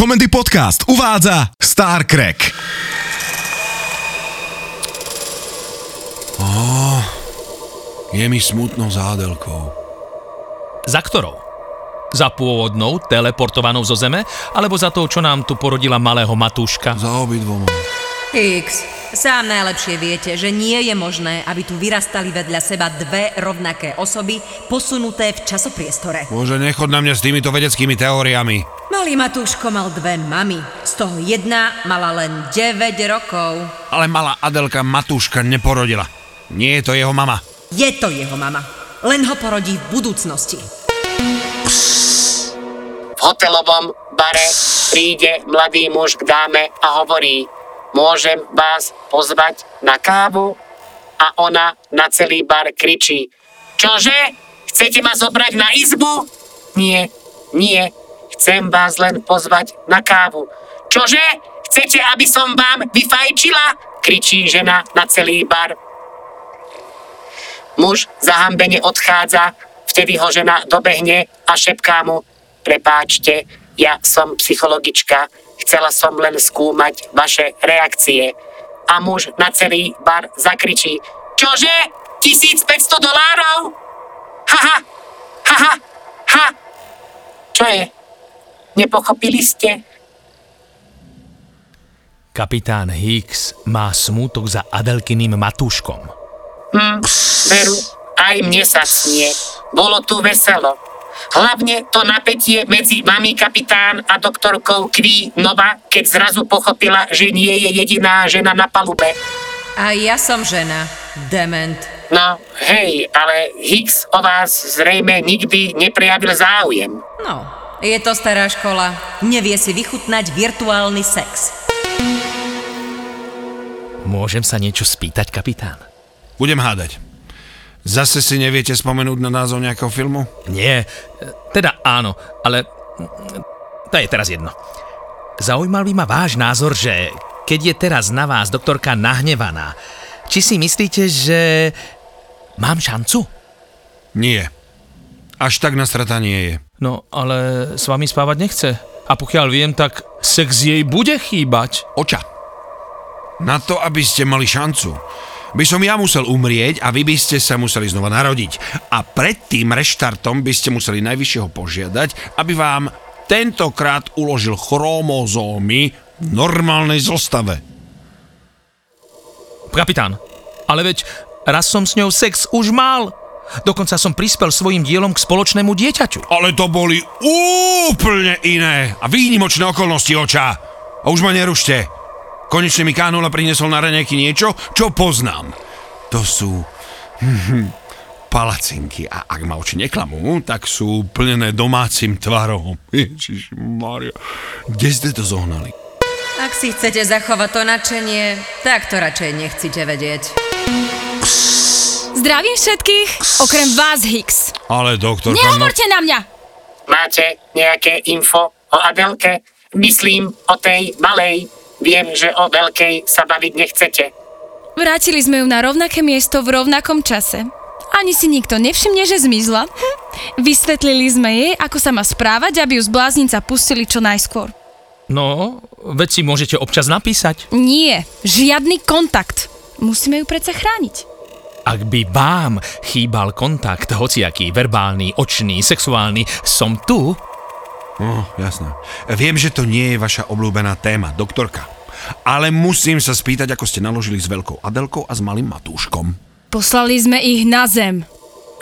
Komendy Podcast uvádza Star Crack. Je mi smutno za Adelkou. Za ktorou? Za pôvodnou, teleportovanou zo Zeme, alebo za tou, čo nám tu porodila malého Matúška? Za obidvoma. X, sám najlepšie viete, že nie je možné, aby tu vyrastali vedľa seba dve rovnaké osoby posunuté v časopriestore. Bože, nechod na mňa s týmito vedeckými teóriami. Malý Matúško mal dve mamy, z toho jedna mala len 9 rokov. Ale malá Adelka Matúška neporodila. Nie je to jeho mama. Je to jeho mama, len ho porodí v budúcnosti. V hotelovom bare príde mladý muž k dáme a hovorí Môžem vás pozvať na kávu? A ona na celý bar kričí Čože? Chcete ma zobrať na izbu? Nie, nie, chcem vás len pozvať na kávu. Čože? Chcete, aby som vám vyfajčila? Kričí žena na celý bar. Muž zahambene odchádza, vtedy ho žena dobehne a šepká mu Prepáčte, ja som psychologička, chcela som len skúmať vaše reakcie. A muž na celý bar zakričí Čože? 1500 dolárov? Haha, haha, ha. Čo je? Nepochopili ste? Kapitán Hicks má smútok za Adelkyným Matúškom. Veru, aj mne sa snie. Bolo tu veselo. Hlavne to napätie medzi mami kapitán a doktorkou Kví Nova, keď zrazu pochopila, že nie je jediná žena na palube. A ja som žena, dement. No, hej, ale Hicks o vás zrejme nikdy neprejavil záujem. No, je to stará škola. Nevie si vychutnať virtuálny sex. Môžem sa niečo spýtať, kapitán? Budem hádať. Zase si neviete spomenúť na názov nejakého filmu? Nie, teda áno, ale to je teraz jedno. Zaujímal by ma váš názor, že keď je teraz na vás doktorka nahnevaná, či si myslíte, že mám šancu? Nie. Až tak nasratá nie je. No, ale s vami spávať nechce. A pokiaľ viem, tak sex jej bude chýbať. Oča. Na to, aby ste mali šancu, by som ja musel umrieť a vy by ste sa museli znova narodiť. A pred tým reštartom by ste museli najvyššieho požiadať, aby vám tentokrát uložil chromozómy v normálnej zostave. Kapitán, ale veď raz som s ňou sex už mal. Dokonca som prispel svojim dielom k spoločnému dieťaťu. Ale to boli úplne iné a výnimočné okolnosti oča. A už ma nerušte. Konečne mi Kánula priniesol na raňajky niečo, čo poznám. To sú palacinky a ak ma oči neklamú, tak sú plnené domácim tvarom. Ježiš Maria, kde ste to zohnali? Ak si chcete zachovať to nadšenie, tak to radšej nechcite vedieť. Zdravím všetkých, okrem vás, Hicks. Ale doktor... Nehovorte na mňa! Máte nejaké info o Adelke? Myslím o tej malej. Viem, že o veľkej sa baviť nechcete. Vrátili sme ju na rovnaké miesto v rovnakom čase. Ani si nikto nevšimne, že zmizla. Hm. Vysvetlili sme jej, ako sa má správať, aby ju z bláznica pustili čo najskôr. No, veď si môžete občas napísať. Nie, žiadny kontakt. Musíme ju predsa chrániť. Ak by vám chýbal kontakt, hociaký, verbálny, očný, sexuálny, som tu. No, jasné. Viem, že to nie je vaša obľúbená téma, doktorka. Ale musím sa spýtať, ako ste naložili s veľkou Adelkou a s malým Matúškom. Poslali sme ich na zem.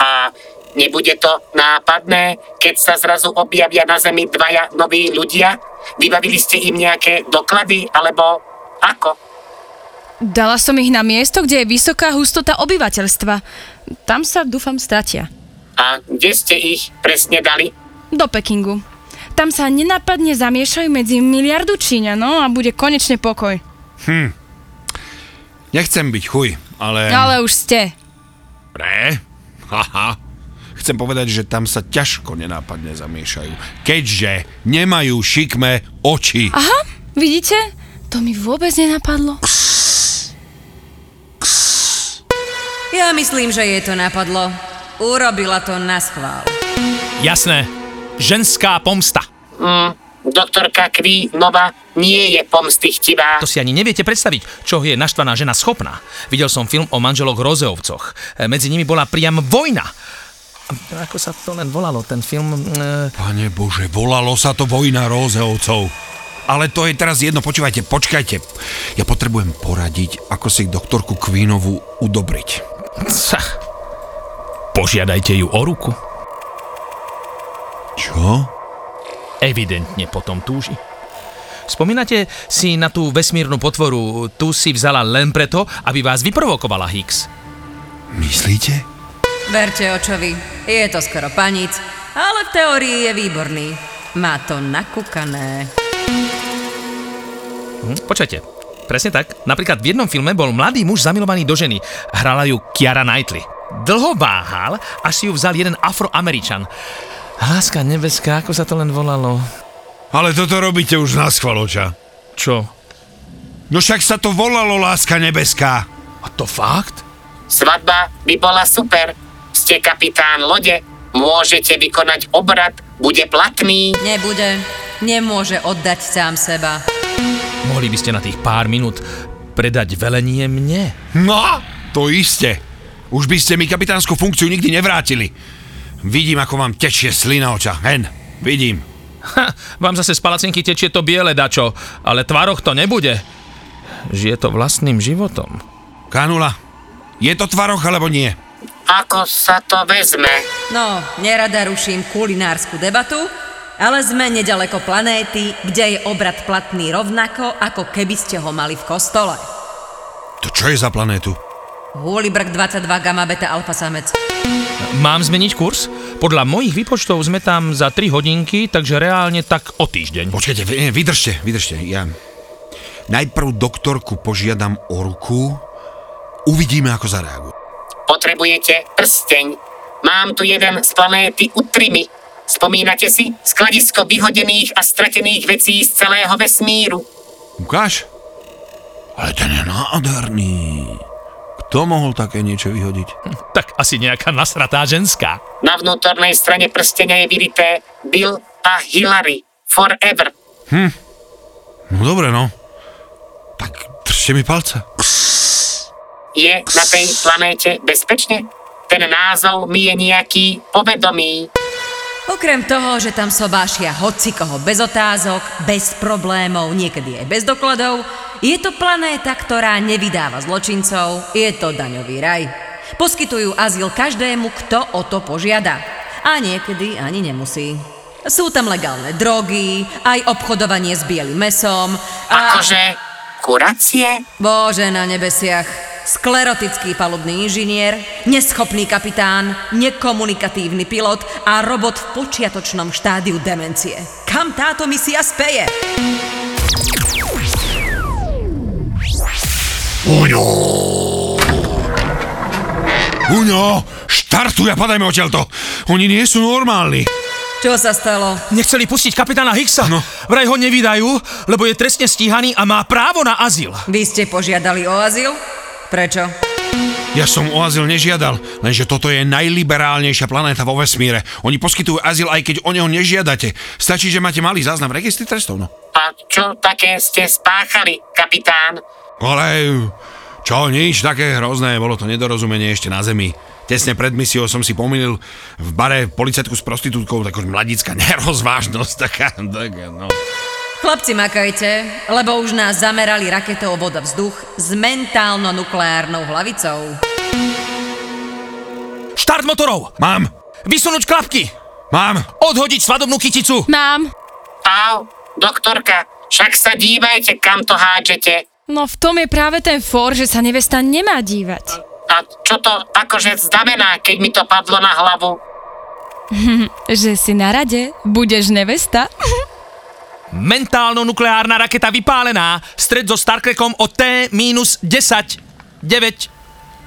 A nebude to nápadné, keď sa zrazu objavia na Zemi dvaja noví ľudia? Vybavili ste im nejaké doklady, alebo ako? Dala som ich na miesto, kde je vysoká hustota obyvateľstva. Tam sa, dúfam, stratia. A kde ste ich presne dali? Do Pekingu. Tam sa nenápadne zamiešajú medzi miliardu Číňanov a bude konečne pokoj. Nechcem byť chuj, ale... Ale už ste. Pre? Haha. Chcem povedať, že tam sa ťažko nenápadne zamiešajú, keďže nemajú šikme oči. Aha, vidíte? To mi vôbec nenapadlo. Ja myslím, že jej to napadlo. Urobila to na schvál. Jasné, ženská pomsta. Doktorka Kvínova nie je pomstychtivá. To si ani neviete predstaviť, čo je naštvaná žena schopná. Videl som film o manželoch Rozeovcoch. E, Medzi nimi bola priam vojna. Ako sa to len volalo, ten film? E, Pane Bože, volalo sa to Vojna Rózeovcov. Ale to je teraz jedno, počúvajte, počkajte. Ja potrebujem poradiť, ako si doktorku Queenovu udobriť. Sa. Požiadajte ju o ruku. Čo? Evidentne potom túži. Spomínate si na tú vesmírnu potvoru, tu si vzala len preto, aby vás vyprovokovala Higgs. Myslíte? Verte očovi, je to skoro panic, ale v teórii je výborný. Má to nakúkané. Hm, počkajte, presne tak. Napríklad v jednom filme bol mladý muž zamilovaný do ženy. Hrala ju Kiara Knightley. Dlho váhal, až si ju vzal jeden afroameričan. Láska nebeská, ako sa to len volalo? Ale toto robíte už na schvaloča. Čo? No však sa to volalo Láska nebeská. A to fakt? Svadba by bola super. Ste kapitán lode, môžete vykonať obrad, bude platný. Nebude. Nemôže oddať sám seba. Mohli by ste na tých pár minút predať velenie mne? No, to iste. Už by ste mi kapitánsku funkciu nikdy nevrátili. Vidím, ako vám tečie slina oča. Hen, vidím. Ha, vám zase z palacinky tečie to biele dačo, ale tvaroch to nebude. Žije to vlastným životom. Kanula, je to tvaroch alebo nie? Ako sa to vezme? No, nerada ruším kulinársku debatu, ale sme nedaleko planéty, kde je obrad platný rovnako, ako keby ste ho mali v kostole. To čo je za planétu? Hulibrk 22 gamma beta alfa samec. Mám zmeniť kurz? Podľa mojich výpočtov sme tam za 3 hodinky, takže reálne tak o týždeň. Počkajte, nie, vydržte, vydržte. Ja najprv doktorku požiadam o ruku, uvidíme, ako zareaguje. Potrebujete prsteň. Mám tu jeden z planéty Utrimy. Spomínate si? Skladisko vyhodených a stratených vecí z celého vesmíru. Ukáž? Ale ten je nádherný. Kto mohol také niečo vyhodiť? Tak asi nejaká nasratá ženská. Na vnútornej strane prstenia je vyrité Bill a Hillary. Forever. No dobre, no. Tak držte mi palce. Je na tej planéte bezpečne? Ten názov mi je nejaký povedomý. Okrem toho, že tam sobášia hoci koho bez otázok, bez problémov, niekedy aj bez dokladov, je to planéta, ktorá nevydáva zločincov, je to daňový raj. Poskytujú azyl každému, kto o to požiada. A niekedy ani nemusí. Sú tam legálne drogy, aj obchodovanie s bielým mesom a... Akože kuracie? Bože na nebesiach. Sklerotický palubný inžinier, neschopný kapitán, nekomunikatívny pilot a robot v počiatočnom štádiu demencie. Kam táto misia speje? Uňo, štartuj a padajme odtiaľto. Oni nie sú normálni. Čo sa stalo? Nechceli pustiť kapitána Higgsa. No. Vraj ho nevydajú, lebo je trestne stíhaný a má právo na azyl. Vy ste požiadali o azyl? Prečo? Ja som o azyl nežiadal, lenže toto je najliberálnejšia planéta vo vesmíre. Oni poskytujú azyl, aj keď o neho nežiadate. Stačí, že máte malý záznam v registri trestov, no. A čo také ste spáchali, kapitán? Ale čo, nič také hrozné, bolo to nedorozumenie ešte na zemi. Tesne pred misiou som si pomýlil v bare policajtku s prostitútkou, taká mladická nerozvážnosť, taká, taká, no. Chlapci, makajte, lebo už nás zamerali raketou voda vzduch s mentálno-nukleárnou hlavicou. Štart motorov! Mám, Vysunúť klapky! mám, Odhodiť svadobnú kyticu! Mám. Au, doktorka, však sa dívajte, kam to hádžete. No v tom je práve ten for, že sa nevesta nemá dívať. A čo to akože znamená, keď mi to padlo na hlavu? Že si na rade, budeš nevesta. Mentálno-nukleárna raketa vypálená. Stred so Starcrekom o T minus 10, 9,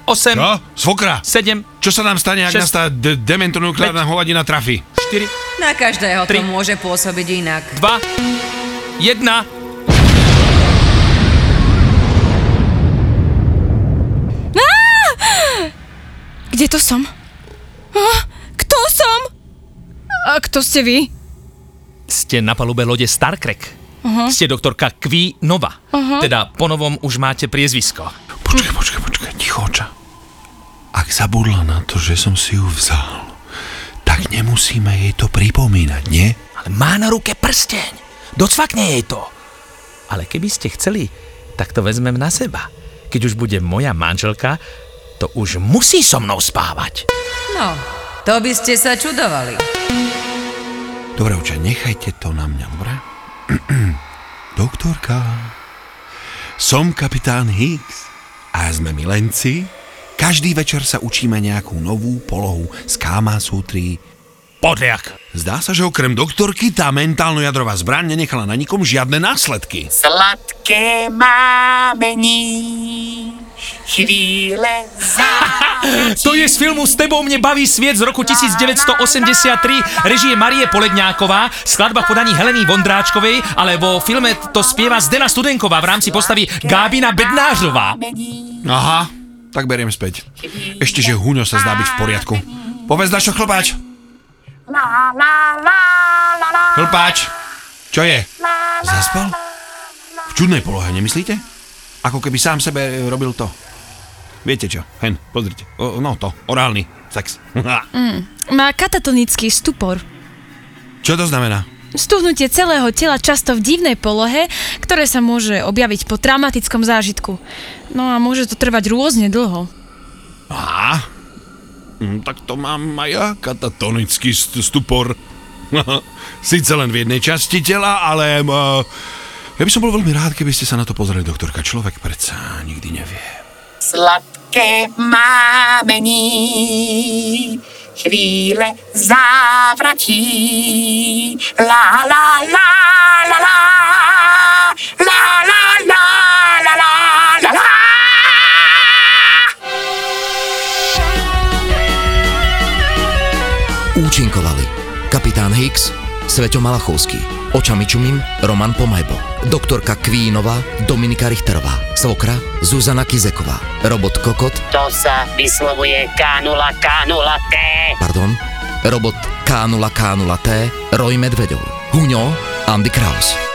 8, čo? Svokra, 7, čo sa nám stane, ak Šesť. nás tá de- dementonukleárna hovadina trafi? 4, Na každého to Tri. môže pôsobiť inak. 2, 1. Kde to som? A, kto som? A kto ste vy? Ste na palube lode Star Trek. Uh-huh. Ste doktorka Kví Nova. Uh-huh. Teda ponovom už máte priezvisko. Počkaj, počkaj, počkaj, ticho, oča. Ak zabudla na to, že som si ju vzal, tak nemusíme jej to pripomínať, nie? Ale má na ruke prsteň. Docvakne jej to. Ale keby ste chceli, tak to vezmem na seba. Keď už bude moja manželka, to už musí so mnou spávať. No, to by ste sa čudovali. Dobre, oče, nechajte to na mňa, dobre? Doktorka, som kapitán Higgs a sme milenci. Každý večer sa učíme nejakú novú polohu z Káma Sutry. Podliak. Zdá sa, že okrem doktorky tá mentálno-jadrová zbraň nenechala na nikom žiadne následky. Sladké máme níž, chvíle. To je z filmu S tebou mne baví sviet z roku 1983, režie Marie Poledňáková, skladba v podaní Heleny Vondráčkovej, ale vo filme to spieva Zdena Studenková v rámci postavy Gábina Bednářová. Aha, tak beriem späť. Ešte, že Huňo sa zdá byť v poriadku. Povedz dačo, chlpáč. Chlpáč, čo je? Zaspal? V čudnej polohe, nemyslíte? Ako keby sám sebe robil to. Viete čo, hen, pozrite. O, no to, orálny sex. Má katatonický stupor. čo to znamená? Stuhnutie celého tela často v divnej polohe, ktoré sa môže objaviť po traumatickom zážitku. No a môže to trvať rôzne dlho. Aha, hm, tak to mám aj ja, katatonický st- stupor. Sice len v jednej časti tela, ale uh, ja by som bol veľmi rád, keby ste sa na to pozreli, doktorka. Človek predsa nikdy nevie. Sladké máme ní, chvíle závratí. La la la la la, la la la la la la la. Účinkovali kapitán Hicks, Sveťo Malachovský, Očami Čumim, Roman Pomajbo, doktorka Kvínová, Dominika Richterová, Svokra, Zuzana Kizeková, robot Kokot, To sa vyslovuje K0 K0T. pardon, robot K0 K0T, Roy Medvedov, Huňo, Andy Kraus.